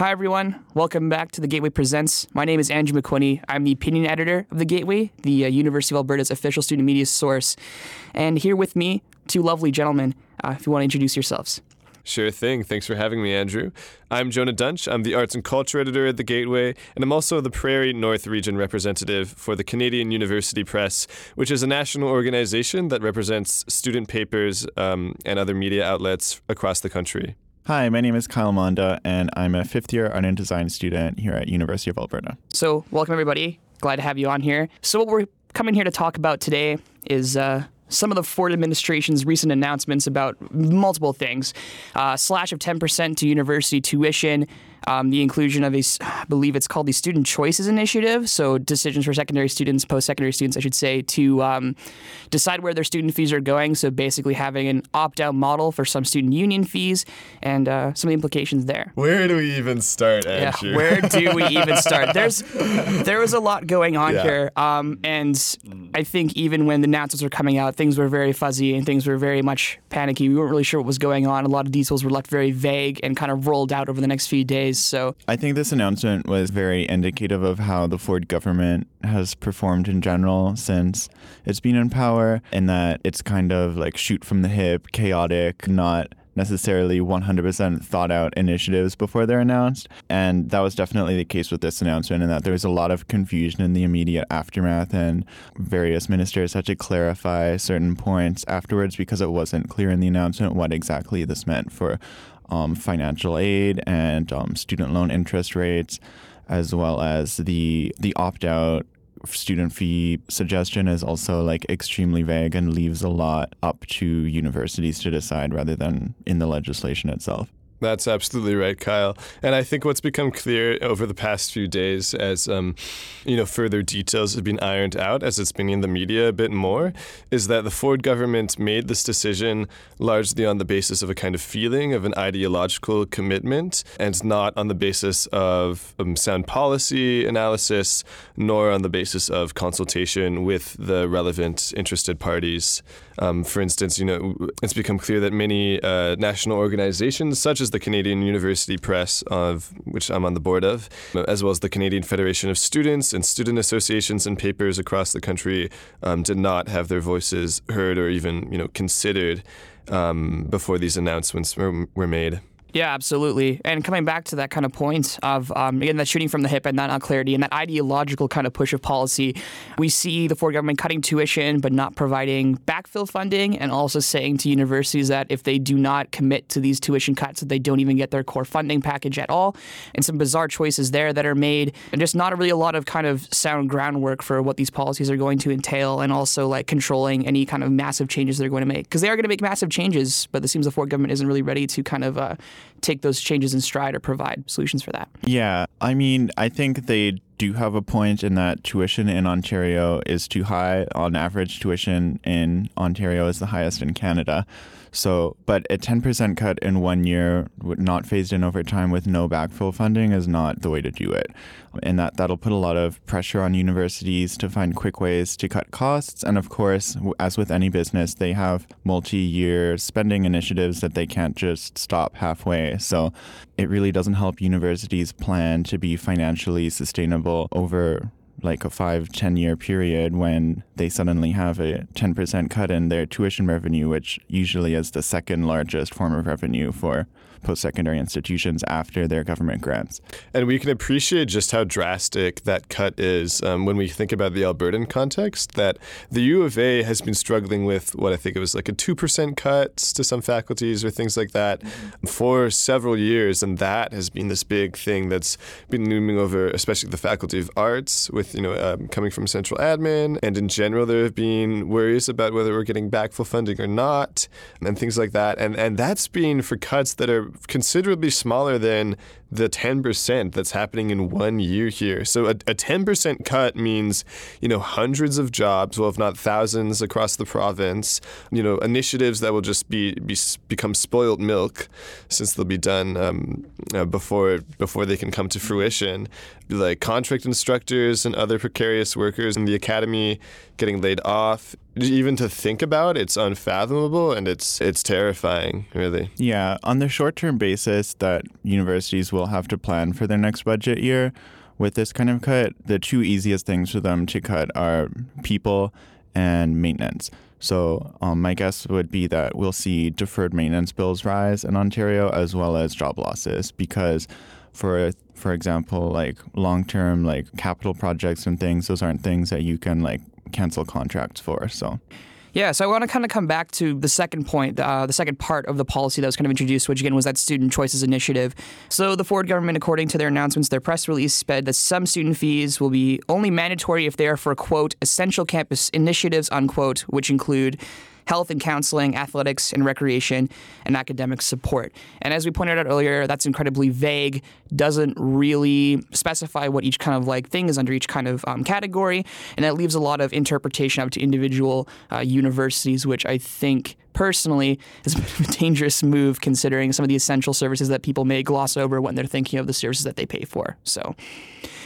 Hi, everyone. Welcome back to the Gateway Presents. My name is Andrew McWhinney. I'm the opinion editor of the Gateway, the uh, University of Alberta's official student media source. And here with me, two lovely gentlemen, uh, if you want to introduce yourselves. Sure thing. Thanks for having me, Andrew. I'm Jonah Dunch. I'm the arts and culture editor at the Gateway, and I'm also the Prairie North Region representative for the Canadian University Press, which is a national organization that represents student papers um, and other media outlets across the country. Hi, my name is Kyle Monda, and I'm a fifth year art and design student here at University of Alberta. So, welcome everybody. Glad to have you on here. So, what we're coming here to talk about today is uh, some of the Ford administration's recent announcements about multiple things uh, slash of 10% to university tuition, um, the inclusion of a, I believe it's called the Student Choices Initiative. So decisions for secondary students, post-secondary students, I should say, to um, decide where their student fees are going. So basically having an opt-out model for some student union fees and uh, some of the implications there. Where do we even start, Andrew? Yeah, where do we even start? There's there was a lot going on yeah. here, um, and I think even when the announcements were coming out, things were very fuzzy and things were very much panicky. We weren't really sure what was going on. A lot of details were left very vague and kind of rolled out over the next few days. So I think this announcement was very indicative of how the Ford government has performed in general since it's been in power, in that it's kind of like shoot from the hip, chaotic, not necessarily 100% thought out initiatives before they're announced. And that was definitely the case with this announcement, in that there was a lot of confusion in the immediate aftermath, and various ministers had to clarify certain points afterwards because it wasn't clear in the announcement what exactly this meant for um, financial aid and um, student loan interest rates, as well as the the opt out student fee suggestion is also like extremely vague and leaves a lot up to universities to decide rather than in the legislation itself. That's absolutely right, Kyle. And I think what's become clear over the past few days, as um, you know, further details have been ironed out, as it's been in the media a bit more, is that the Ford government made this decision largely on the basis of a kind of feeling of an ideological commitment, and not on the basis of um, sound policy analysis, nor on the basis of consultation with the relevant interested parties. Um, for instance, you know, it's become clear that many uh, national organizations, such as the Canadian University Press, of which I'm on the board of, as well as the Canadian Federation of Students and student associations and papers across the country, um, did not have their voices heard or even you know considered um, before these announcements were, were made. Yeah, absolutely. And coming back to that kind of point of, um, again, that shooting from the hip and that not clarity and that ideological kind of push of policy, we see the Ford government cutting tuition but not providing backfill funding and also saying to universities that if they do not commit to these tuition cuts, that they don't even get their core funding package at all. And some bizarre choices there that are made and just not really a lot of kind of sound groundwork for what these policies are going to entail and also like controlling any kind of massive changes they're going to make. Because they are going to make massive changes, but it seems the Ford government isn't really ready to kind of uh, take those changes in stride or provide solutions for that. Yeah, I mean, I think they do have a point in that tuition in Ontario is too high. On average, tuition in Ontario is the highest in Canada. So, but a 10% cut in one year, not phased in over time with no backfill funding, is not the way to do it. And that, that'll put a lot of pressure on universities to find quick ways to cut costs. And of course, as with any business, they have multi year spending initiatives that they can't just stop halfway. So, it really doesn't help universities plan to be financially sustainable over like a five, 10 year period when they suddenly have a 10% cut in their tuition revenue, which usually is the second largest form of revenue for post secondary institutions after their government grants. And we can appreciate just how drastic that cut is um, when we think about the Albertan context. That the U of A has been struggling with what I think it was like a 2% cut to some faculties or things like that mm-hmm. for several years. And that has been this big thing that's been looming over, especially the Faculty of Arts, with, you know, um, coming from central admin. And in general, there have been worries about whether we're getting back full funding or not and things like that. And, and that's been for cuts that are considerably smaller than the 10% that's happening in one year here. So a, a 10% cut means, you know, hundreds of jobs, well, if not thousands across the province, you know, initiatives that will just be, be become spoiled milk since they'll be done um, uh, before, before they can come to fruition. Like contract instructors and other precarious workers in the academy getting laid off, even to think about. It's unfathomable and it's it's terrifying, really. Yeah, on the short-term basis that universities will have to plan for their next budget year with this kind of cut, the two easiest things for them to cut are people and maintenance. So um, my guess would be that we'll see deferred maintenance bills rise in Ontario as well as job losses because for for example like long-term like capital projects and things those aren't things that you can like cancel contracts for so yeah, so I want to kind of come back to the second point, uh, the second part of the policy that was kind of introduced, which again was that student choices initiative. So the Ford government, according to their announcements, their press release said that some student fees will be only mandatory if they are for quote essential campus initiatives unquote, which include health and counseling, athletics and recreation, and academic support. And as we pointed out earlier, that's incredibly vague, doesn't really specify what each kind of like thing is under each kind of um, category, and that leaves a lot of interpretation up to individual uh, universities, which I think personally is a bit of a dangerous move considering some of the essential services that people may gloss over when they're thinking of the services that they pay for. So.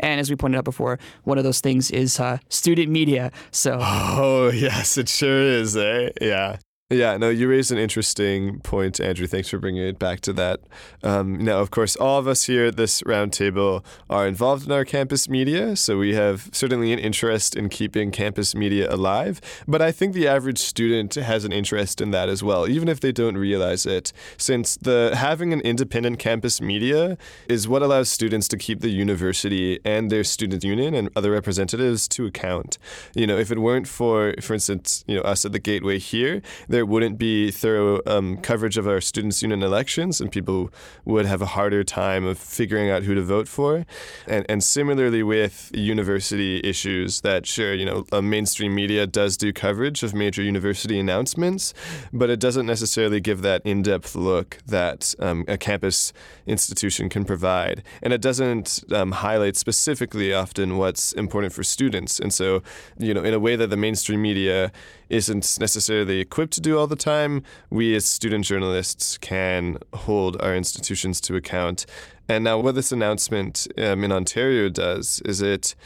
And as we pointed out before, one of those things is uh, student media. So. Oh, yes, it sure is, eh? Yeah. Yeah, no, you raised an interesting point, Andrew. Thanks for bringing it back to that. Um, now, of course, all of us here at this roundtable are involved in our campus media, so we have certainly an interest in keeping campus media alive. But I think the average student has an interest in that as well, even if they don't realize it, since the having an independent campus media is what allows students to keep the university and their student union and other representatives to account. You know, if it weren't for, for instance, you know, us at the Gateway here there wouldn't be thorough um, coverage of our students' union elections, and people would have a harder time of figuring out who to vote for. And, and similarly with university issues, that sure, you know, mainstream media does do coverage of major university announcements, but it doesn't necessarily give that in-depth look that um, a campus institution can provide, and it doesn't um, highlight specifically often what's important for students. And so, you know, in a way that the mainstream media isn't necessarily equipped to do all the time, we as student journalists can hold our institutions to account. And now, what this announcement um, in Ontario does is it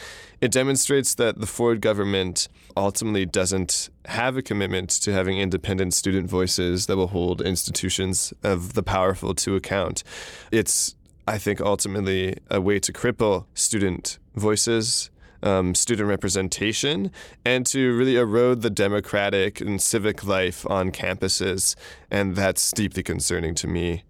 it demonstrates that the Ford government ultimately doesn't have a commitment to having independent student voices that will hold institutions of the powerful to account. It's I think ultimately a way to cripple student voices um, student representation and to really erode the democratic and civic life on campuses. And that's deeply concerning to me.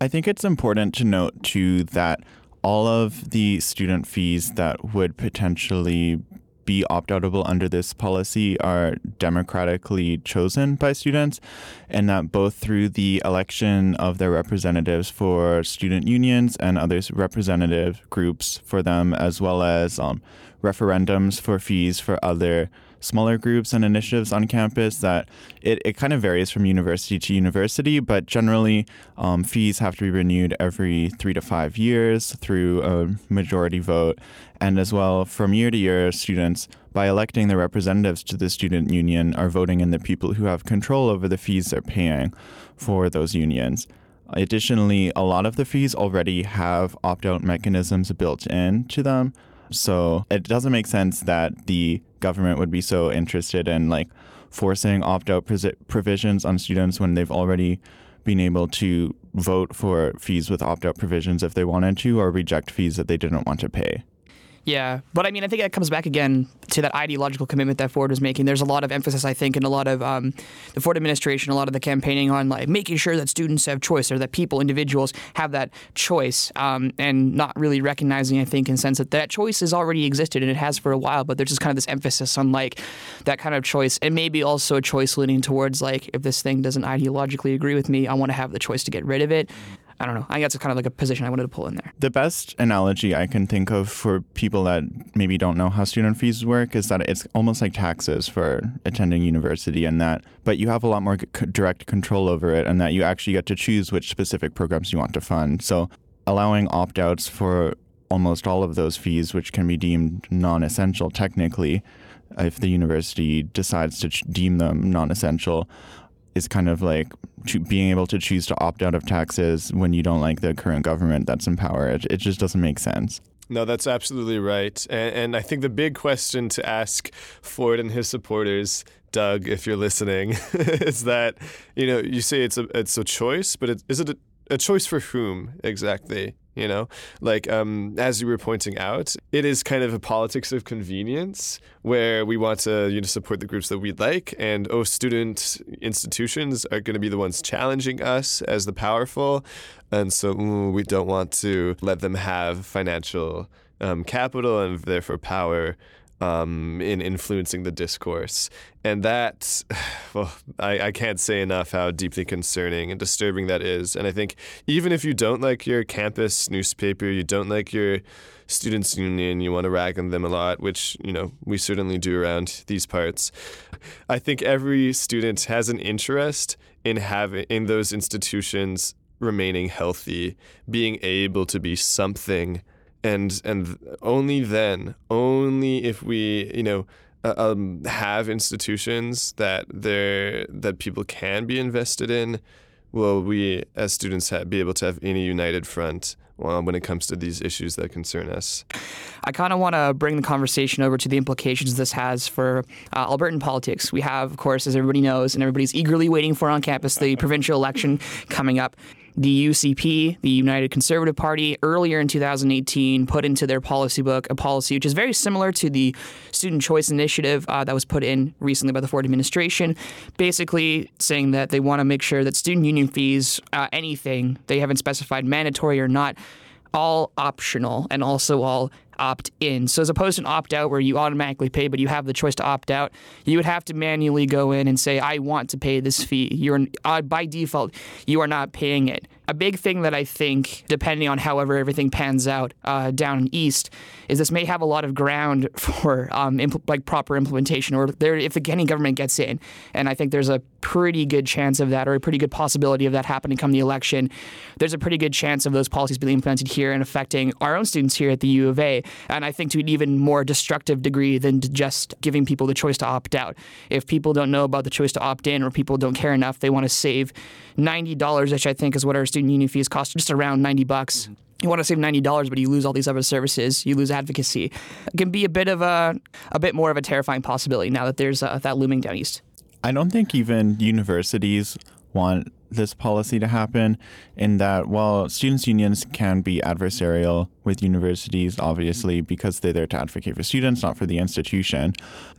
I think it's important to note, too, that all of the student fees that would potentially be opt outable under this policy are democratically chosen by students, and that both through the election of their representatives for student unions and other representative groups for them, as well as um, referendums for fees for other smaller groups and initiatives on campus that it, it kind of varies from university to university, but generally um, fees have to be renewed every three to five years through a majority vote. And as well, from year to year, students, by electing their representatives to the student union, are voting in the people who have control over the fees they're paying for those unions. Additionally, a lot of the fees already have opt out mechanisms built into them. So it doesn't make sense that the government would be so interested in like forcing opt out provisions on students when they've already been able to vote for fees with opt out provisions if they wanted to or reject fees that they didn't want to pay. Yeah, but I mean, I think that comes back again to that ideological commitment that Ford was making. There's a lot of emphasis, I think, in a lot of um, the Ford administration, a lot of the campaigning on like making sure that students have choice or that people, individuals, have that choice, um, and not really recognizing, I think, in sense that that choice has already existed and it has for a while. But there's just kind of this emphasis on like that kind of choice, and maybe also a choice leaning towards like if this thing doesn't ideologically agree with me, I want to have the choice to get rid of it. I don't know. I think that's kind of like a position I wanted to pull in there. The best analogy I can think of for people that maybe don't know how student fees work is that it's almost like taxes for attending university, and that, but you have a lot more direct control over it, and that you actually get to choose which specific programs you want to fund. So allowing opt outs for almost all of those fees, which can be deemed non essential technically, if the university decides to deem them non essential, is kind of like being able to choose to opt out of taxes when you don't like the current government that's in power. It, it just doesn't make sense. No, that's absolutely right. And, and, I think the big question to ask Ford and his supporters Doug, if you're listening, is that you know you say it's a it's a choice, but it, is it a, a choice for whom exactly? You know, like um, as you were pointing out, it is kind of a politics of convenience where we want to you know support the groups that we like, and oh, student institutions are going to be the ones challenging us as the powerful, and so mm, we don't want to let them have financial um, capital and therefore power um, in influencing the discourse. And that, well, I, I can't say enough how deeply concerning and disturbing that is. And I think even if you don't like your campus newspaper, you don't like your students' union, you want to rag on them a lot, which, you know, we certainly do around these parts. I think every student has an interest in having in those institutions remaining healthy, being able to be something and and only then, only if we you know uh, um, have institutions that there that people can be invested in, will we as students have, be able to have any united front uh, when it comes to these issues that concern us. I kind of want to bring the conversation over to the implications this has for uh, Albertan politics. We have, of course, as everybody knows, and everybody's eagerly waiting for on campus, the provincial election coming up the UCP, the United Conservative Party, earlier in 2018 put into their policy book a policy which is very similar to the Student Choice Initiative uh, that was put in recently by the Ford administration, basically saying that they want to make sure that student union fees, uh, anything, they haven't specified mandatory or not, all optional and also all opt in. So as opposed to an opt out where you automatically pay, but you have the choice to opt out, you would have to manually go in and say, I want to pay this fee. You're uh, by default, you are not paying it a big thing that I think, depending on however everything pans out uh, down east, is this may have a lot of ground for um, impl- like proper implementation, or there if the Kenney government gets in, and I think there's a pretty good chance of that, or a pretty good possibility of that happening come the election. There's a pretty good chance of those policies being implemented here and affecting our own students here at the U of A, and I think to an even more destructive degree than just giving people the choice to opt out. If people don't know about the choice to opt in, or people don't care enough, they want to save ninety dollars, which I think is what our student union fees cost just around 90 bucks. Mm-hmm. You want to save ninety dollars, but you lose all these other services. You lose advocacy. It can be a bit of a a bit more of a terrifying possibility now that there's uh, that looming down east. I don't think even universities want this policy to happen in that while students unions can be adversarial with universities obviously because they're there to advocate for students not for the institution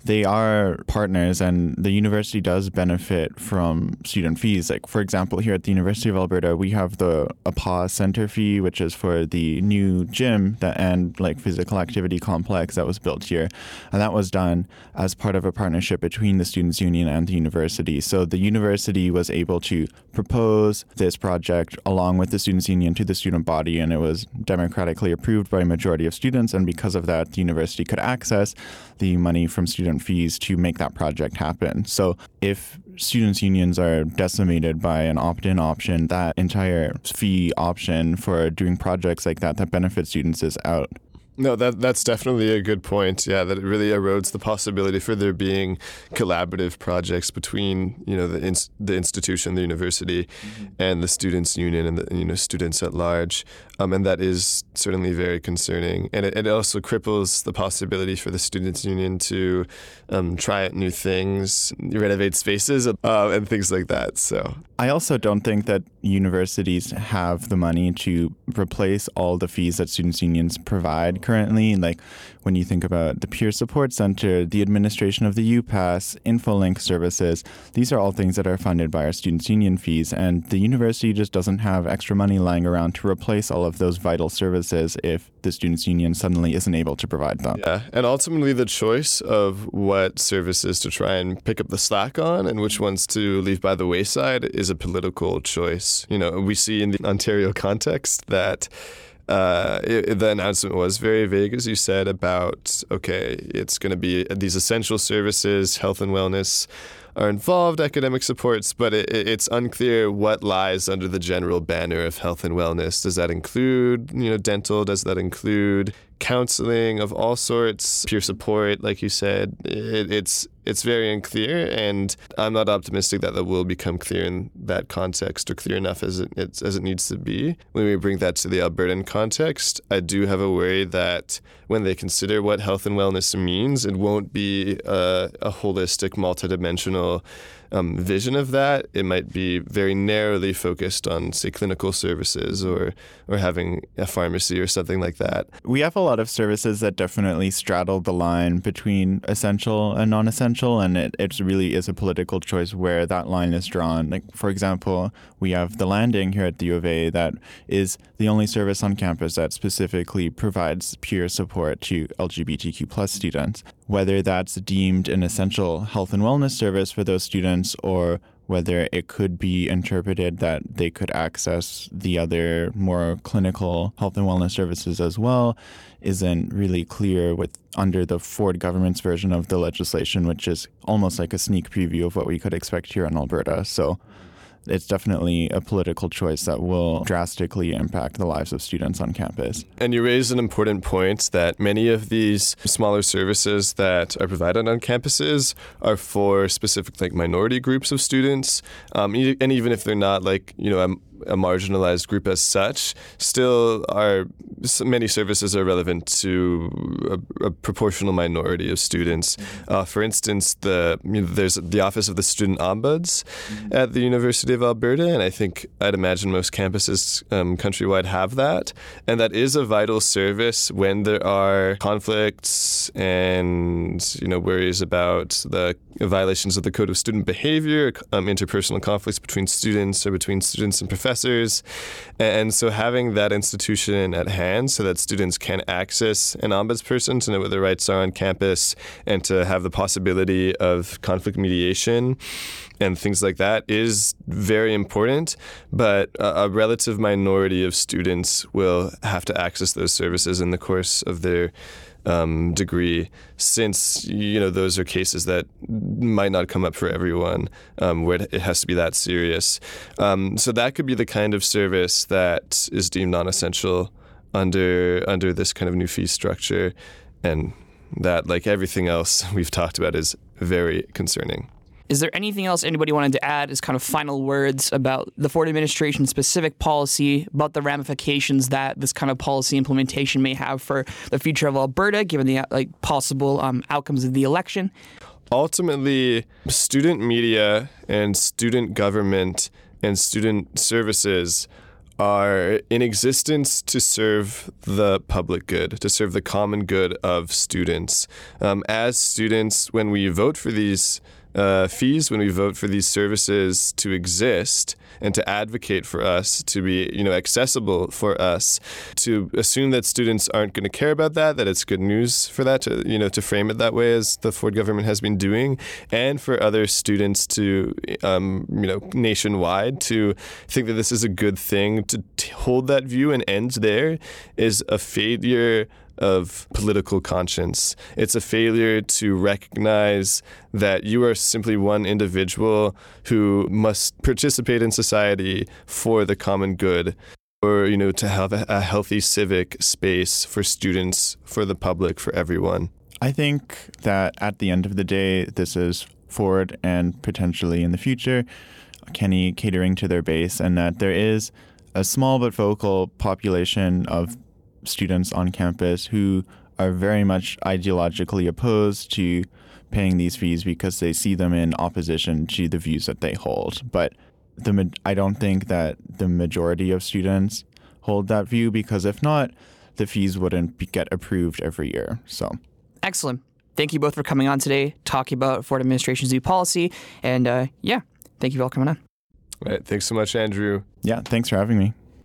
they are partners and the university does benefit from student fees. Like for example here at the university of alberta we have the APA center fee which is for the new gym that and like physical activity complex that was built here. And that was done as part of a partnership between the students union and the university. So the university was able to propose this project along with the students union to the student body and it was democratically approved by a majority of students and because of that the university could access the money from student fees to make that project happen. So if students unions are decimated by an opt-in option that entire fee option for doing projects like that that benefit students is out no, that that's definitely a good point. Yeah, that it really erodes the possibility for there being collaborative projects between you know the ins- the institution, the university, mm-hmm. and the students' union and the you know students at large. Um, and that is certainly very concerning. And it, it, also cripples the possibility for the students' union to um, try out new things, renovate spaces, uh, and things like that. So I also don't think that universities have the money to replace all the fees that students' unions provide currently. Like when you think about the peer support center, the administration of the UPass, InfoLink services, these are all things that are funded by our students' union fees. And the university just doesn't have extra money lying around to replace all of those vital services if the students' union suddenly isn't able to provide them. Yeah. And ultimately, the choice of what services to try and pick up the slack on and which ones to leave by the wayside is a political choice. You know, we see in the Ontario context that uh, it, the announcement was very vague, as you said, about okay, it's going to be these essential services, health and wellness are involved, academic supports, but it, it's unclear what lies under the general banner of health and wellness. Does that include, you know, dental? Does that include counseling of all sorts, peer support, like you said. It, it's it's very unclear, and I'm not optimistic that that will become clear in that context or clear enough as it as it needs to be. When we bring that to the Albertan context, I do have a worry that when they consider what health and wellness means, it won't be a, a holistic, multidimensional um, vision of that. It might be very narrowly focused on, say, clinical services or or having a pharmacy or something like that. We have a lot of services that definitely straddle the line between essential and non-essential, and it, it really is a political choice where that line is drawn. Like, for example, we have the landing here at the U of A that is the only service on campus that specifically provides peer support to LGBTQ plus students. Whether that's deemed an essential health and wellness service for those students or whether it could be interpreted that they could access the other more clinical health and wellness services as well isn't really clear with under the Ford government's version of the legislation, which is almost like a sneak preview of what we could expect here in Alberta. So it's definitely a political choice that will drastically impact the lives of students on campus. And you raise an important point that many of these smaller services that are provided on campuses are for specific like minority groups of students, um, and even if they're not like you know a, marginalized group as such, still are many services are relevant to a, a proportional minority of students. Mm-hmm. Uh, for instance, the you know, there's the Office of the Student Ombuds mm-hmm. at the University of Alberta, and I think I'd imagine most campuses um, countrywide have that, and that is a vital service when there are conflicts and you know worries about the violations of the Code of Student Behavior, um, interpersonal conflicts between students or between students and professors, and so having that institution at hand so that students can access an ombudsperson to know what their rights are on campus and to have the possibility of conflict mediation and things like that is very important. But a relative minority of students will have to access those services in the course of their um, degree, since you know those are cases that might not come up for everyone, um, where it has to be that serious. Um, so that could be the kind of service that is deemed non-essential under under this kind of new fee structure, and that, like everything else we've talked about, is very concerning. Is there anything else anybody wanted to add as kind of final words about the Ford administration specific policy, about the ramifications that this kind of policy implementation may have for the future of Alberta, given the like possible um, outcomes of the election? Ultimately, student media and student government and student services are in existence to serve the public good, to serve the common good of students. Um, as students, when we vote for these uh, fees when we vote for these services to exist and to advocate for us to be you know accessible for us to assume that students aren't going to care about that that it's good news for that to you know to frame it that way as the Ford government has been doing and for other students to um, you know nationwide to think that this is a good thing. To hold that view and end there is a failure of political conscience. It's a failure to recognize that you are simply one individual who must participate in society for the common good or you know to have a, healthy civic space for students for the public for everyone i think that at the end of the day this is Ford and potentially in the future Kenney catering to their base and that there is a small but vocal population of students on campus who are very much ideologically opposed to paying these fees because they see them in opposition to the views that they hold. But the I don't think that the majority of students hold that view because if not, the fees wouldn't be, get approved every year. So excellent. Thank you both for coming on today, talking about Ford administration's new policy, and uh, yeah, thank you all for coming on. Right. Thanks so much, Andrew. Yeah. Thanks for having me.